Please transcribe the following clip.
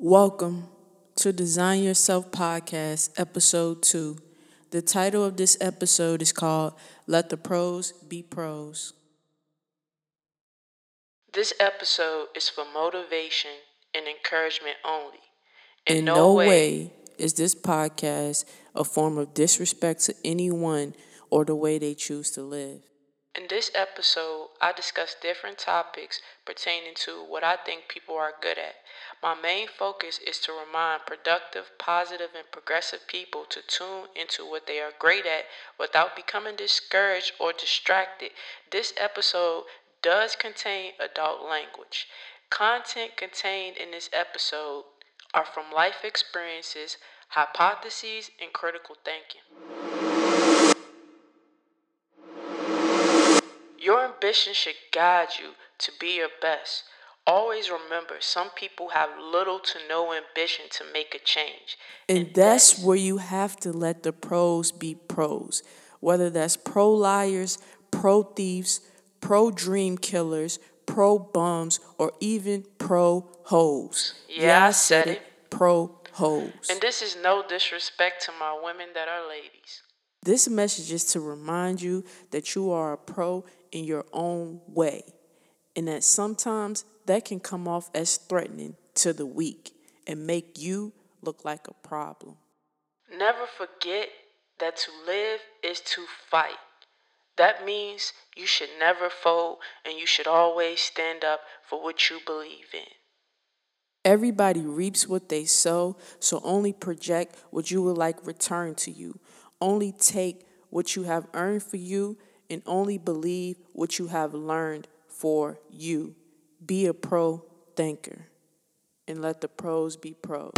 Welcome to Design Yourself Podcast, Episode 2. The title of this episode is called Let the Pros Be Pros. This episode is for motivation and encouragement only. In, In no, no way, way is this podcast a form of disrespect to anyone or the way they choose to live. In this episode, I discuss different topics pertaining to what I think people are good at. My main focus is to remind productive, positive, and progressive people to tune into what they are great at without becoming discouraged or distracted. This episode does contain adult language. Content contained in this episode are from life experiences, hypotheses, and critical thinking. Ambition should guide you to be your best. Always remember, some people have little to no ambition to make a change. And, and that's, that's where you have to let the pros be pros. Whether that's pro liars, pro thieves, pro dream killers, pro bums, or even pro hoes. Yeah, yeah I said it. it. Pro hoes. And this is no disrespect to my women that are ladies. This message is to remind you that you are a pro in your own way, and that sometimes that can come off as threatening to the weak and make you look like a problem. Never forget that to live is to fight. That means you should never fold and you should always stand up for what you believe in. Everybody reaps what they sow, so only project what you would like returned to you. Only take what you have earned for you and only believe what you have learned for you. Be a pro thinker and let the pros be pros.